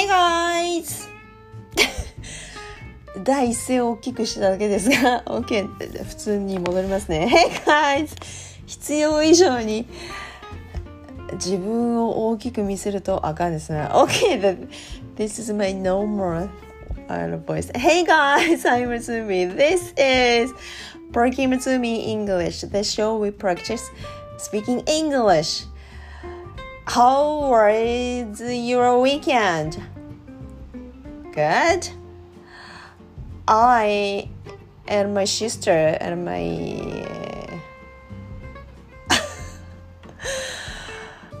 Hey guys! 第一声を大きくしただけですが、OK、普通に戻りますね。Hey guys! 必要以上に自分を大きく見せるとあかんですね。OK! This is my normal voice. Hey guys! I'm Matsumi. This is Perky Matsumi English, the show we practice speaking English. How was your weekend? Good. I and my sister and my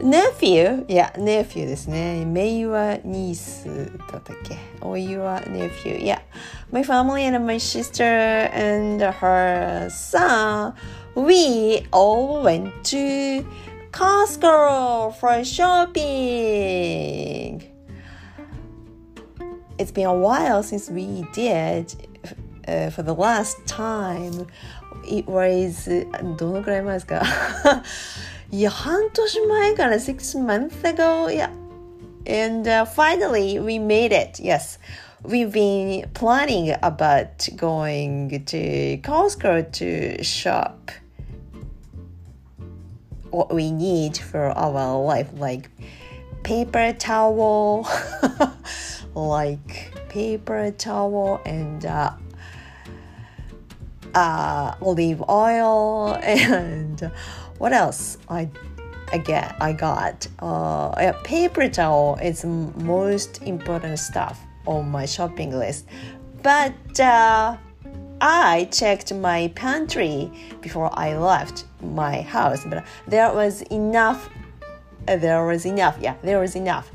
nephew, yeah, nephew ですね。メイはニースだったっけおいは nephew, yeah. My family and my sister and her son, we all went to Costco for shopping. It's been a while since we did uh, for the last time. It was どのくらい前ですかいや、半年前から six months ago. Yeah. And uh, finally we made it. Yes. We've been planning about going to Costco to shop what we need for our life, like paper towel, like paper towel and uh, uh, olive oil and what else I I get I got uh, paper towel is most important stuff on my shopping list but uh, I checked my pantry before I left my house, but there was enough. Uh, there was enough. Yeah, there was enough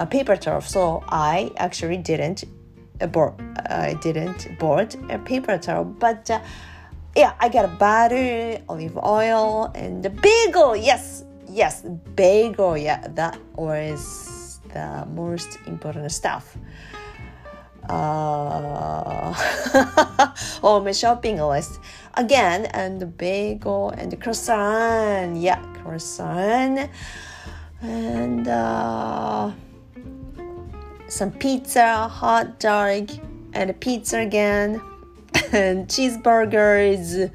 uh, paper towel. So I actually didn't uh, board. I didn't board a paper towel, but uh, yeah, I got a butter, olive oil, and the bagel. Yes, yes, bagel. Yeah, that was the most important stuff uh, on my shopping list again and the bagel and the croissant yeah croissant and uh, some pizza hot dog and a pizza again and cheeseburgers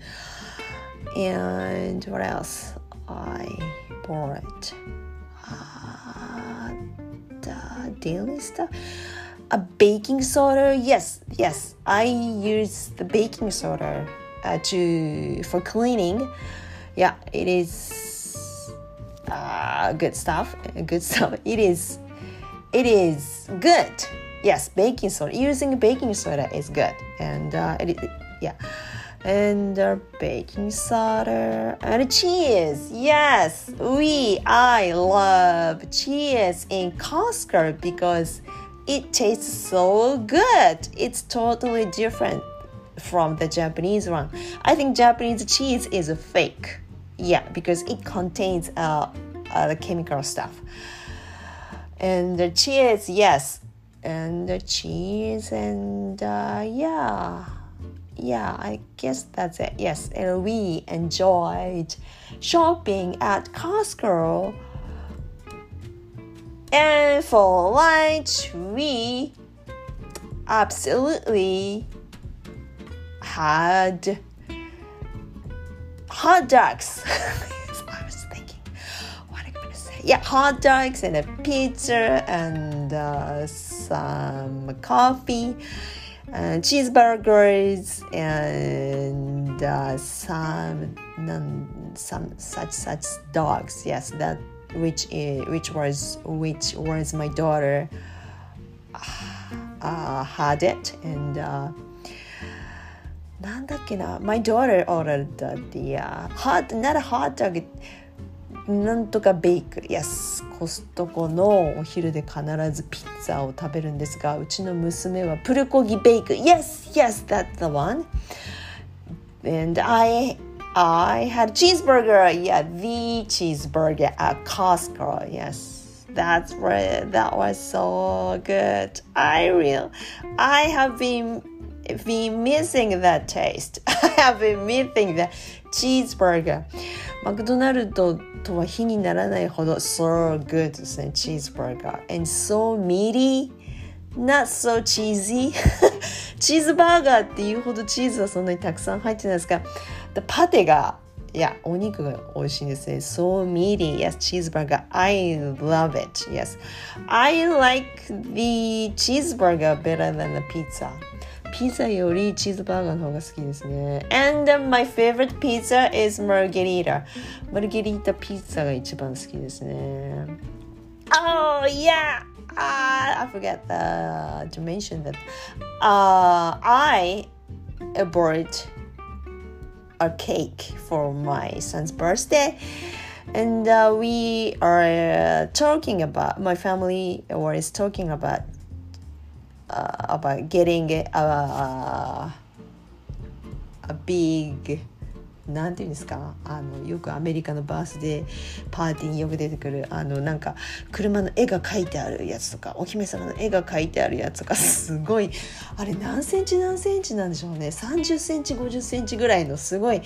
and what else? I bought uh, the daily stuff. A baking soda? Yes yes. I use the baking soda uh, to for cleaning. Yeah it is uh, good stuff good stuff. It is it is good yes baking soda using baking soda is good and uh, it, it, yeah and uh, baking soda and cheese. Yes, we I love cheese in Costco because it tastes so good. It's totally different from the Japanese one. I think Japanese cheese is fake. Yeah, because it contains uh, uh, the chemical stuff. And the cheese, yes, and the cheese, and uh, yeah, yeah, I guess that's it. Yes, and we enjoyed shopping at Costco and for lunch, we absolutely had hot dogs. Yeah, hot dogs and a pizza and uh, some coffee and cheeseburgers and uh, some some such such dogs. Yes, that which is, which was which was my daughter uh, had it and uh, なんだっけな my daughter ordered the uh, hot not a hot dog なんとかベイク yes コストコのお昼で必ずピッツァを食べるんですがうちの娘はプルコギベイク yes yes that's the one and I I had cheeseburger. Yeah, the cheeseburger at Costco. Yes, that's right. That was so good. I real, I have been been missing that taste. I have been missing the the cheeseburger. マクドナルドとは比にならないほど so good ですねチーズバーガー and so meaty not so cheesy チーズバーガーっていうほどチーズはそんなにたくさん入ってないですがパテがいや、お肉が美味しいんですね。So meaty. Yes, cheeseburger. I love it. Yes. I like the cheeseburger better than the pizza. ピザよりチーズバーガーの方が好きですね。And my favorite pizza is margherita. マルゲリータピザが一番好きですね。Oh, yeah! Uh, I forgot the, to mention that. Uh, I bought a cake for my son's birthday. And uh, we are uh, talking about, my family was talking about uh, about getting a, a, big なんていうんですか？あのよくアメリカのバースデーパーティーによく出てくるあのなんか車の絵が描いてあるやつとかお姫様の絵が描いてあるやつとか すごいあれ何センチ何センチなんでしょうね。30センチ50センチぐらいのすごい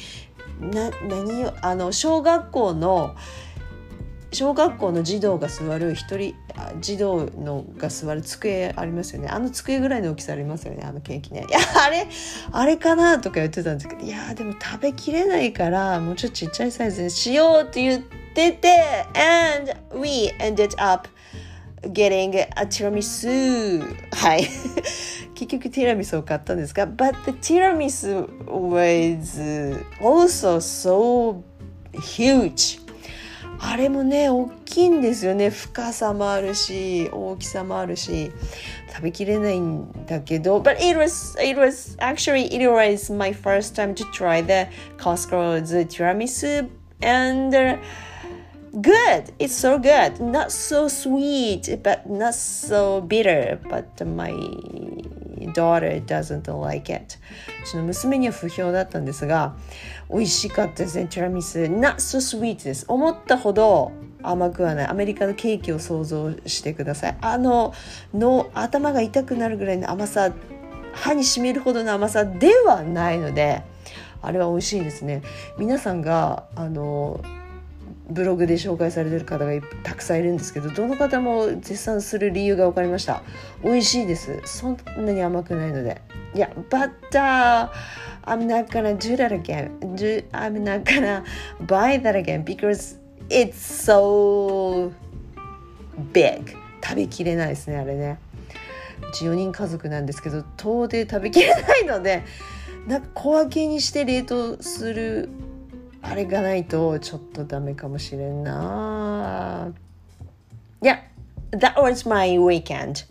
な何あの小学校の小学校の児童が座る一人児童のが座る机ありますよね。あの机ぐらいの大きさありますよねあのケーキね。いや あれあれかなとか言ってたんですけどいやでも食べきれないからもうちょっとちっちゃいサイズにしようって言ってて and we ended up getting a tiramisu. はい。結局ティラミスを買ったんですが but the tiramisu was also so huge. あれもね大きいんですよね深さもあるし大きさもあるし食べきれないんだけど but it was it was actually it was my first time to try the Costco's tiramisu and good it's so good not so sweet but not so bitter but my daughter doesn't like it. うちの娘には不評だったんですが美味しかったですねティラミス。Not so sweet です。思ったほど甘くはない。アメリカのケーキを想像してください。あのの頭が痛くなるぐらいの甘さ歯にしみるほどの甘さではないのであれは美味しいですね。皆さんがあのブログで紹介されてる方がたくさんいるんですけどどの方も絶賛する理由が分かりました。美味しいです。そんなに甘くないので。いや but、uh, I'm not gonna do that again. I'm not gonna buy that again because it's so big. 食べきれないですねあれね。うち4人家族なんですけど遠出食べきれないのでなんか小分けにして冷凍するあれがないとちょっとダメかもしれんな。Yeah, that was my weekend.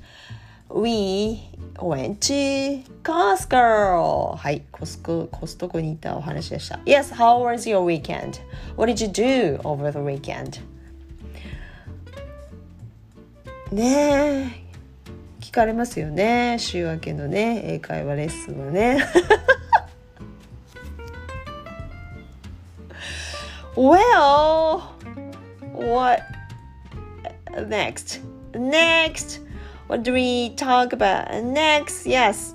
We went to Costco. はい、コスコ、コストコに行ったお話でした。Yes, how was your weekend? What did you do over the weekend? ねえ、聞かれますよね。週明けのね、英会話レッスンはね。Well, what next? Next, what do we talk about? Next, yes.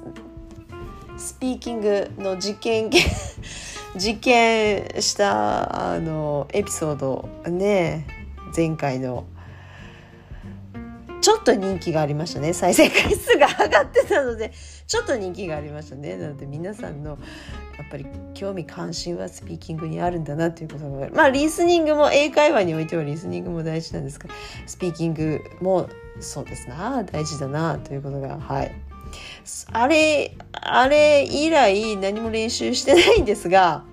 スピーキングの実験実験したあのエピソードね前回のちょっと人気がありましたね再生回数が上がってたのでちょっと人気がありましたねなので皆さんのやっぱり興味関心はスピーキングにあるんだなということがまあリスニングも英会話においてはリスニングも大事なんですがスピーキングもそうですな。大事だなということがはい。あれあれ以来何も練習してないんですが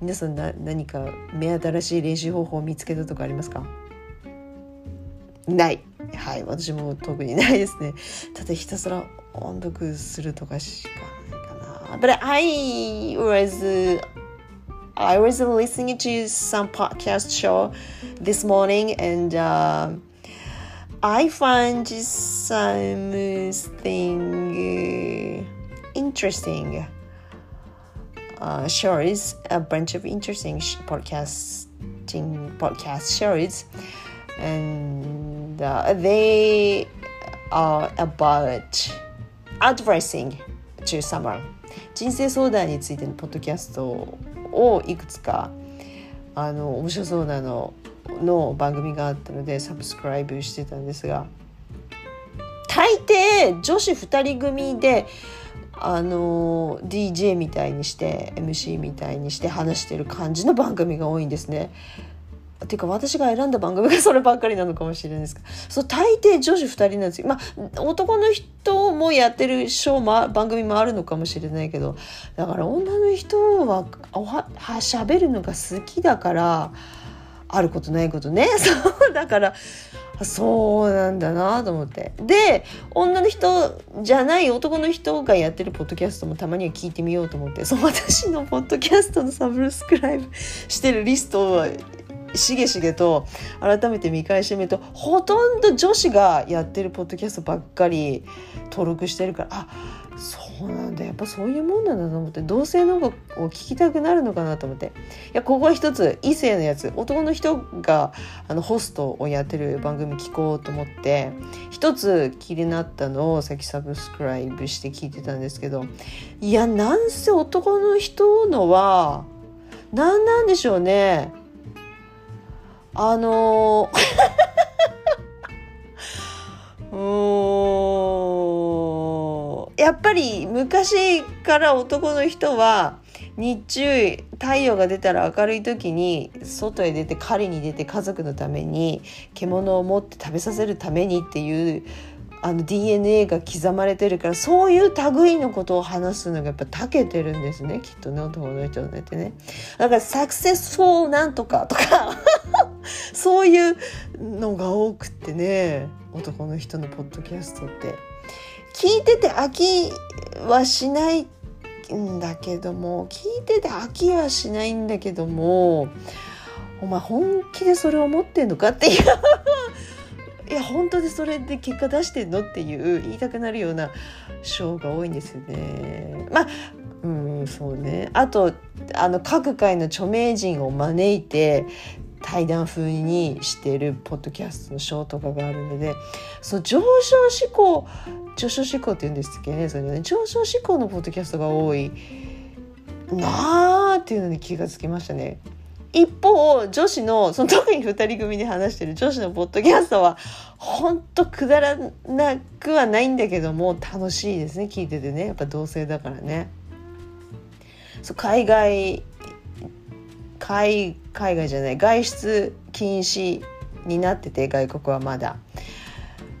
皆さんな何か目新しい練習方法を見つけたとかありますか？ない。はい私も特にないですね。ただひたすら音読するとかしか。But I was I was listening to some podcast show this morning and uh, I find something interesting. Uh, shows a bunch of interesting podcasting podcast shows and uh, they are about advising to someone 人生相談についてのポッドキャストをいくつかあの面白そうなのの番組があったのでサブスクライブしてたんですが大抵女子2人組であの DJ みたいにして MC みたいにして話してる感じの番組が多いんですね。っていうか私が選んだ番組がそればっかりなのかもしれないですけどそう大抵女子2人なんですよ。まあ男の人もやってるショーも番組もあるのかもしれないけどだから女の人はおははしゃべるのが好きだからあることないことね。そうだからそうなんだなと思って。で女の人じゃない男の人がやってるポッドキャストもたまには聞いてみようと思ってそう私のポッドキャストのサブスクライブしてるリストをしげしげと改めて見返してみるとほとんど女子がやってるポッドキャストばっかり登録してるからあそうなんだやっぱそういうもんなんだと思って同性の音楽を聴きたくなるのかなと思って。いやここは一つ異性のやつ男の人があのホストをやってる番組聞こうと思って一つ気になったのをさっきサブスクライブして聞いてたんですけどいやなんせ男の人のは何なんでしょうね。あの うやっぱり昔から男の人は日中太陽が出たら明るい時に外へ出て狩りに出て家族のために獣を持って食べさせるためにっていうあの DNA が刻まれてるからそういう類のことを話すのがやっぱ長けてるんですね。きっとね男の人ってね。だからサクセスフォーなんとかとか そういうのが多くってね男の人のポッドキャストって。聞いてて飽きはしないんだけども聞いてて飽きはしないんだけどもお前本気でそれを思ってんのかっていういや本当でそれで結果出してんのっていう言いたくなるようなショーが多いんですよね。まあうんそうねあとあの各界の著名人を招いて対談風にしてるポッドキャストのショーとかがあるのでそう上昇志向上昇志向って言うんですけどねそれね上昇志向のポッドキャストが多いなあっていうのに気がつきましたね。一方女子のその特に2人組で話してる女子のポッドキャストはほんとくだらなくはないんだけども楽しいですね聞いててねやっぱ同性だからね。そう海外海海外じゃない外出禁止になってて外国はまだ。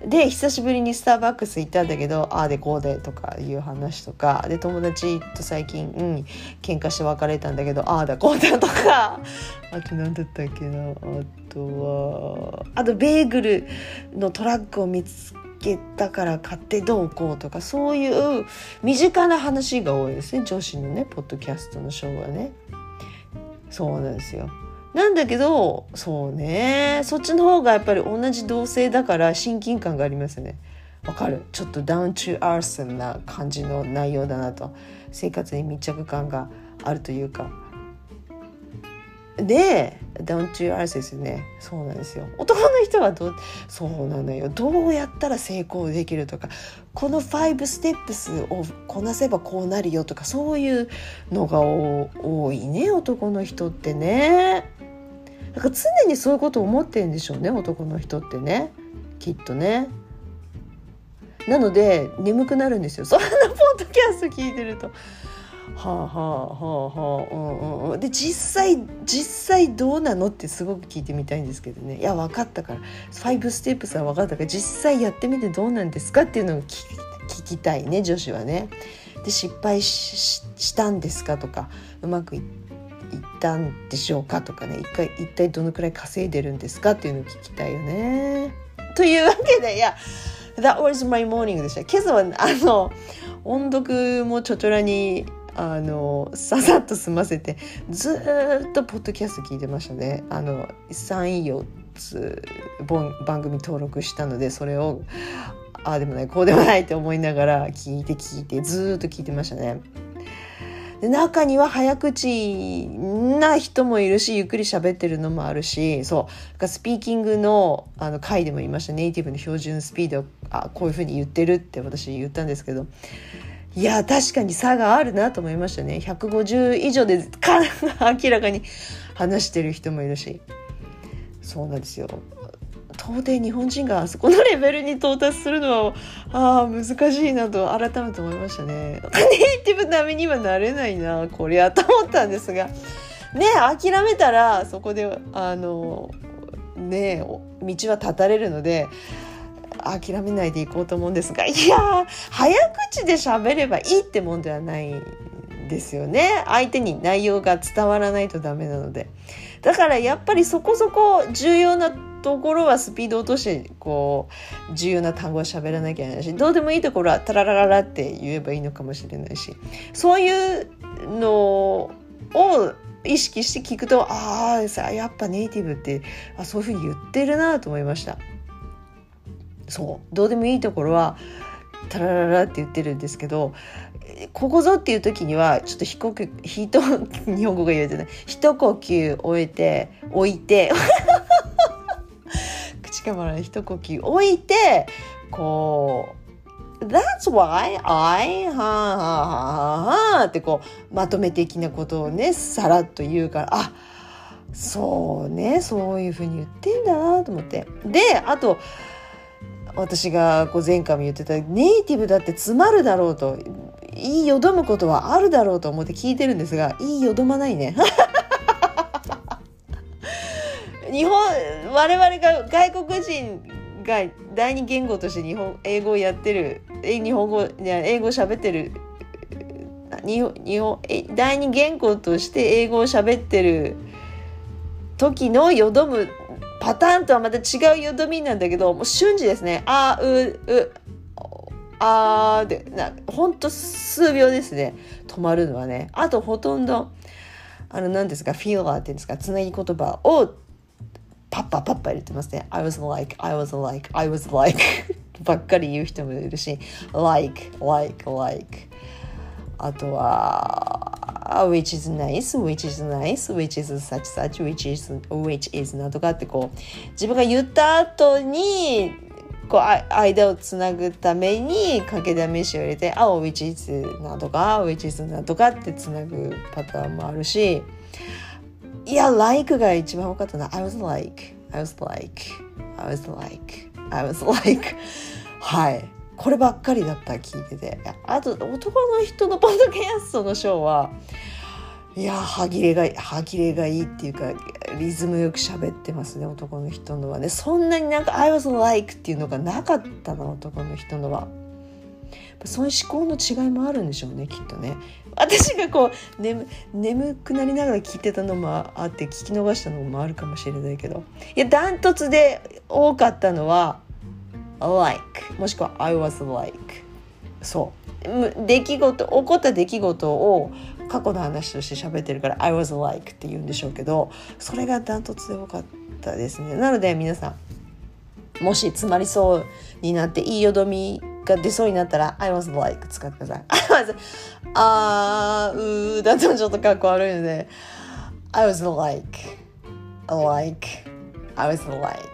で久しぶりにスターバックス行ったんだけどああでこうでとかいう話とかで友達と最近、うん、喧嘩して別れたんだけどああだこうだとか あと何だったっけなあとはあとベーグルのトラックを見つけたから買ってどうこうとかそういう身近な話が多いですね女子のねポッドキャストのショーはね。そうなんですよ。なんだけどそうね。そっちの方がやっぱり同じ同性だから親近感がありますね。わかる。ちょっとダウントゥアースな感じの内容だなと。生活に密着感があるというか。でダウントゥアースですよね。そうなんですよ。男の人はどそうなのよ。どうやったら成功できるとか。この5ステップスをこなせばこうなるよとかそういうのが多いね。男の人ってね。だか常にそういうことを思ってるんでしょうね男の人ってね。きっとね。なので眠くなるんですよ。そんなポッドキャスト聞いてると。はあはあはあはあうんうんで実際実際どうなのってすごく聞いてみたいんですけどね。いや分かったから。5ステップスは分かったから実際やってみてどうなんですかっていうのを聞きたいね女子はね。で失敗したんですかとかうまくいったんでしょうかとかね一回一体どのくらい稼いでるんですかっていうのを聞きたいよね。というわけでいや That was my morning でした。今朝はあの音読もちょちょらにあのささっと済ませてずっとポッドキャスト聞いてましたね。あの34つ番組登録したのでそれをああでもないこうでもないって思いながら聞いて聞いてずっと聞いてましたね。で中には早口な人もいるしゆっくり喋ってるのもあるしそう。スピーキングのあの回でも言いました。ネイティブの標準スピードあこういうふうに言ってるって私言ったんですけど。いや確かに差があるなと思いましたね。150以上で明らかに話してる人もいるし。そうなんですよ。到底日本人があそこのレベルに到達するのは あ難しいなと改めて思いましたね。ネイティブ並みにはなれないなこりゃと思ったんですが。ね諦めたらそこであのね道は断たれるので諦めないでいこうと思うんですがいや早口で喋ればいいってもんではないですよね。相手に内容が伝わらないとダメなので。だからやっぱりそこそこ重要なところはスピード落としてこう重要な単語は喋らなきゃいけないしどうでもいいところはタララララって言えばいいのかもしれないしそういうのを意識して聞くとああやっぱネイティブってあそういうふうに言ってるなと思いました。そう。どうでもいいところはタラララって言ってるんですけどここぞっていう時にはちょっとひこくひと日本語が言えてない。一呼吸終えて置いて口かまら一呼吸置いてこう That's why I はあはあはあってこうまとめ的なことをねさらっと言うからあそうねそういうふうに言ってんだなと思ってであと私がこう前回も言ってたネイティブだって詰まるだろうと言いよどむことはあるだろうと思って聞いてるんですが言いよどまないね。日本我々が外国人が第二言語として日本英語をやってる日本語英語喋ってる日本第二言語として英語を喋ってる時のよどむパターンとはまた違うよどみなんだけどもう瞬時ですね。あううあーでなほんと数秒ですね。止まるのはね。あとほとんどあの何ですかフィーラーっていうんですかつなぎ言葉をパッパパッパ入れてますね I was like I was like I was like ばっかり言う人もいるし like like like あとは which is nice, which is nice, which is such such, which is, which is なとかってこう自分が言った後にこう間をつなぐために掛け試しを入れて「あ which is なとか「which is なとか」ってつなぐパターンもあるしいや like が一番多かったな。I was like I was like I was like I was like はい。こればっかりだった聞いてて。あと男の人のポッドキャストのショーはいや歯切れが歯切れがいいっていうかリズムよく喋ってますね男の人のはね。そんなになんか「I was like」っていうのがなかったな男の人のは。そういう思考の違いもあるんでしょうねきっとね。私がこう眠眠くなりながら聞いてたのもあって聞き逃したのもあるかもしれないけど。いやダントツで多かったのは like もしくは I was like そう。出来事起こった出来事を過去の話として喋ってるから I was like って言うんでしょうけどそれがダントツで多かったですね。なので皆さんもし詰まりそうになっていいよどみが出そうになったら I was like 使ってください。あーうーだとちょっとかっこ悪いので I was like like I was like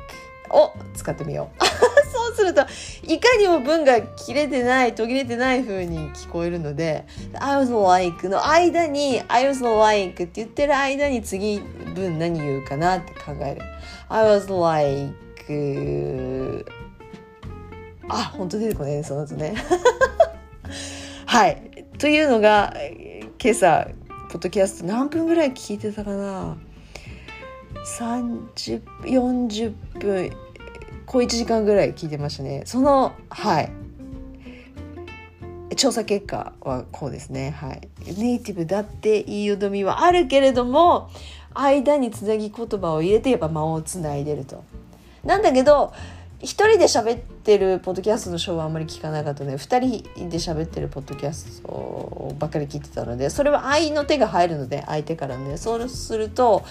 を使ってみよう。そうするといかにも文が切れてない途切れてない風に聞こえるので「I was like」の間に「I was like」って言ってる間に次文何言うかなって考える「I was like」あ本当出てこないねその後ね。はい。というのが今朝ポッドキャスト何分ぐらい聞いてたかな。3040分小1時間ぐらい聞いてましたね。そのはい。調査結果はこうですね。はい。ネイティブだって言いよどみはあるけれども間につなぎ言葉を入れてやっぱ間をつないでると。なんだけど一人で喋ってるポッドキャストのショーはあんまり聞かなかったので二人で喋ってるポッドキャストばっかり聞いてたのでそれは愛の手が入るので相手からねそうすると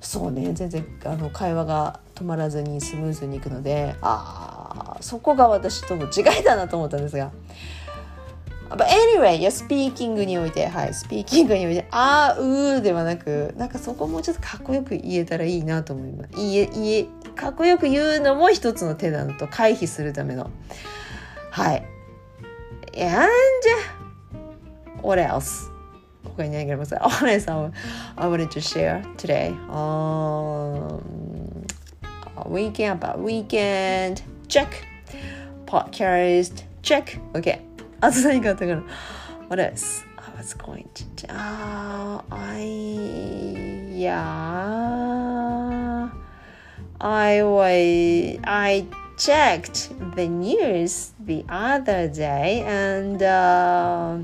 そうね全然あの会話が止まらずにスムーズにいくのであそこが私との違いだなと思ったんですが。But anyway, いや、スピーキングにおいて、はい、スピーキングにおいて、あー、うーではなく、なんかそこもうちょっとかっこよく言えたらいいなと思います。いえ、いえ、かっこよく言うのも一つの手だと回避するための。はい。And, what else? 他に何がありますか Honest, I wanted to share today. Um, weekend, about weekend, check. Podcast, check. Okay. あと何かあったかな What else? I was going to... Uh, I... Yeah... I was... I checked the news the other day and uh,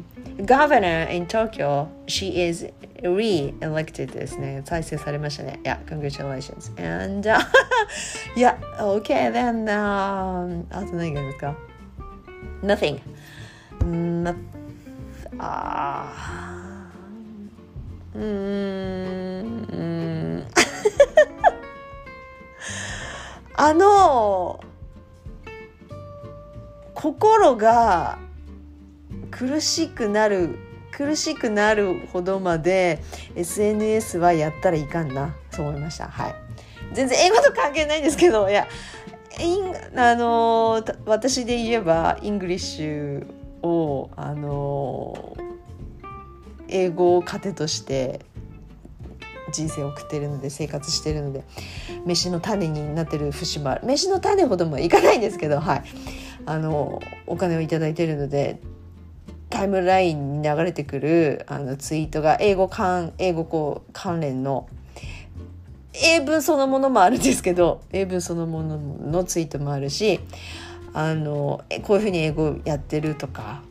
governor in Tokyo she is re-elected ですね再生されましたね Yeah congratulations and uh, yeah okay then um, あと何がありますか Nothing No ah うー あの心が苦しくなる苦しくなるほどまで SNS はやったらいかんなそう思いました。はい。全然英語と関係ないんですけどいやあの私で言えば English をあの英語を糧として人生を送っているので生活しているので飯の種になってる節もある。飯の種ほどもいかないんですけどはい。あのお金を頂いてるのでタイムラインに流れてくるあのツイートが英語関英語こう関連の英文そのものもあるんですけど英文そのもののツイートもあるしあのこういうふうに英語やってるとか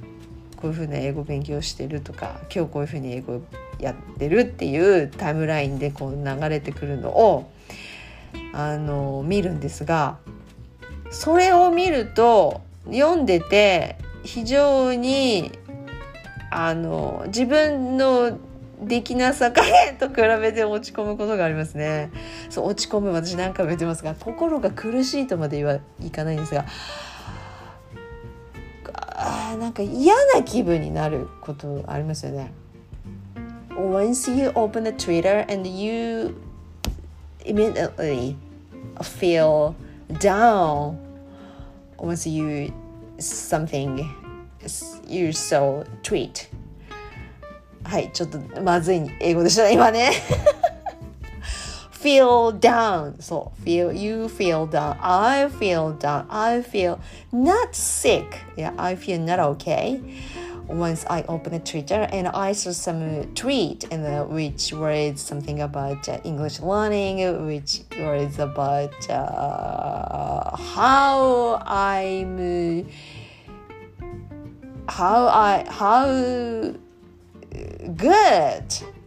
こういうふうな英語勉強してるとか今日こういうふうに英語やってるっていうタイムラインでこう流れてくるのをあの見るんですがそれを見ると読んでて非常にあの自分のできなさ加減と比べて落ち込むことがありますね。そう落ち込む私何回も言ってますが心が苦しいとまで言わいかないんですがあなんか嫌な気分になることありますよね。Once you open the Twitter and you immediately feel down once you something you saw tweet はいちょっとまずい英語でしたね今ね feel down. So feel you feel down. I feel down. I feel not sick. Yeah I feel not okay. Once I opened a Twitter and I saw some tweet and which was something about uh, English learning, which was about uh, how I'm how I how good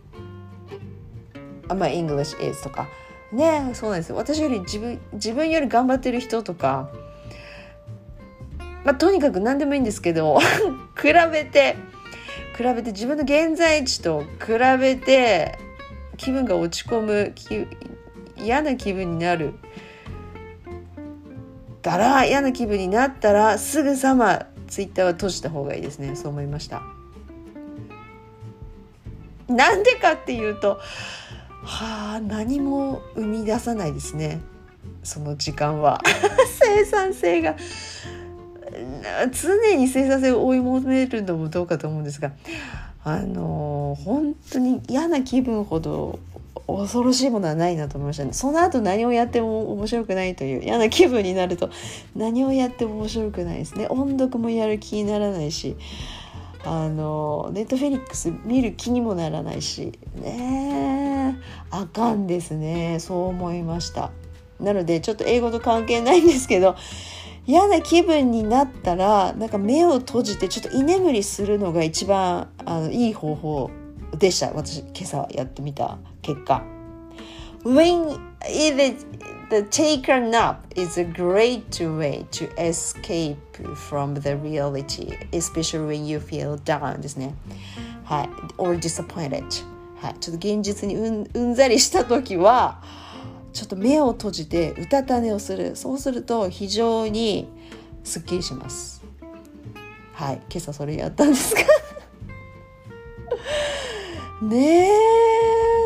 my English is とか。ねそうなんです私より自分自分より頑張ってる人とか。まあ、とにかく何でもいいんですけど 比べて比べて自分の現在地と比べて気分が落ち込む嫌な気分になる。だら嫌な気分になったらすぐさまツイッターは閉じた方がいいですね。そう思いました。なんでかっていうとはあ何も生み出さないですね。その時間は。生産性が常に生産性を追い求めるのもどうかと思うんですがあの本当に嫌な気分ほど恐ろしいものはないなと思いましたね。その後何をやっても面白くないという嫌な気分になると何をやっても面白くないですね。音読もやる気にならないしあのネットフェリックス見る気にもならないしねえ。あかんですねそう思いましたなのでちょっと英語と関係ないんですけど嫌な気分になったらなんか目を閉じてちょっと居眠りするのが一番あのいい方法でした私今朝やってみた結果 When it, the take a nap is a great way to escape from the reality especially when you feel down ですねはい or disappointed はい。ちょっと現実にうんうんざりした時はちょっと目を閉じてうたた寝をする。そうすると非常にすっきりします。はい。今朝それやったんですか？ねえ。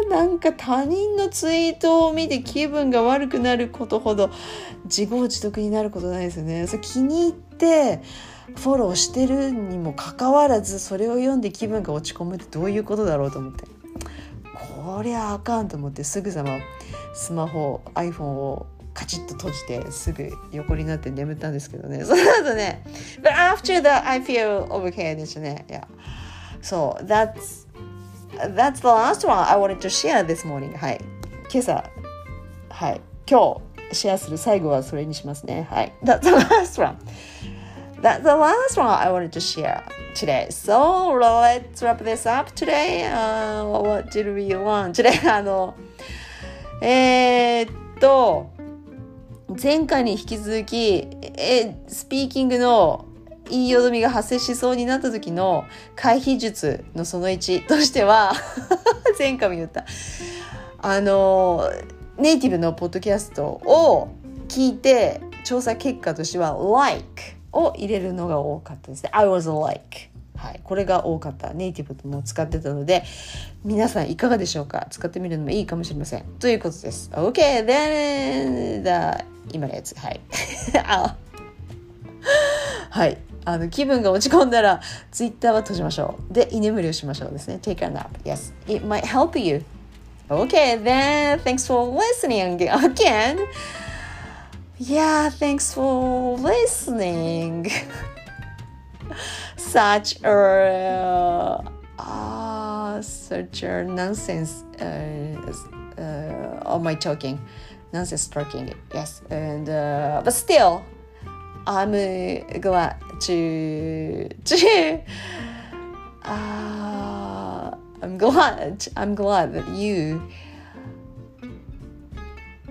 なんか他人のツイートを見て気分が悪くなることほど自業自得になることないですよね。それ気に入っってフォローしてるにもかかわらずそれを読んで気分が落ち込むってどういうことだろうと思って。こりゃあかんと思ってすぐさまスマホ iPhone をカチッと閉じてすぐ横になって眠ったんですけどねその後ね But after that I feel okay でしたね Yeah So that's that's the last one I wanted to share this morning はい今朝はい今日シェアする最後はそれにしますねはい That's the last one That's the last one I wanted to share today. So let's wrap this up today. Uh, what did we want? Today? あの、えー、っと、前回に引き続き、えスピーキングの言いよどみが発生しそうになった時の回避術のその1としては 前回も言ったあのネイティブのポッドキャストを聞いて調査結果としては like を入れるのが多かったですね。I was like はい、これが多かった。ネイティブも使ってたので皆さんいかがでしょうか？使ってみるのもいいかもしれません。ということです。OK then the 今のやつ。はい。はい。あの気分が落ち込んだらツイッターは閉じましょう。で居眠りをしましょうですね。Take a nap yes it might help you Okay, then thanks for listening again. Yeah, thanks for listening. Such a uh, such a nonsense uh, uh, of my talking, nonsense talking. Yes, and uh, but still, I'm glad to to. Uh, I'm glad. I'm glad that you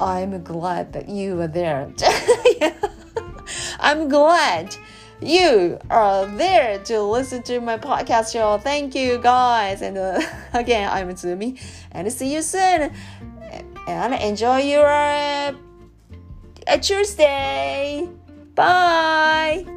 I'm glad that you were there. I'm glad you are there to listen to my podcast show. Thank you guys. And uh, again, I'm Zumi and see you soon. And enjoy your uh, Tuesday. Bye.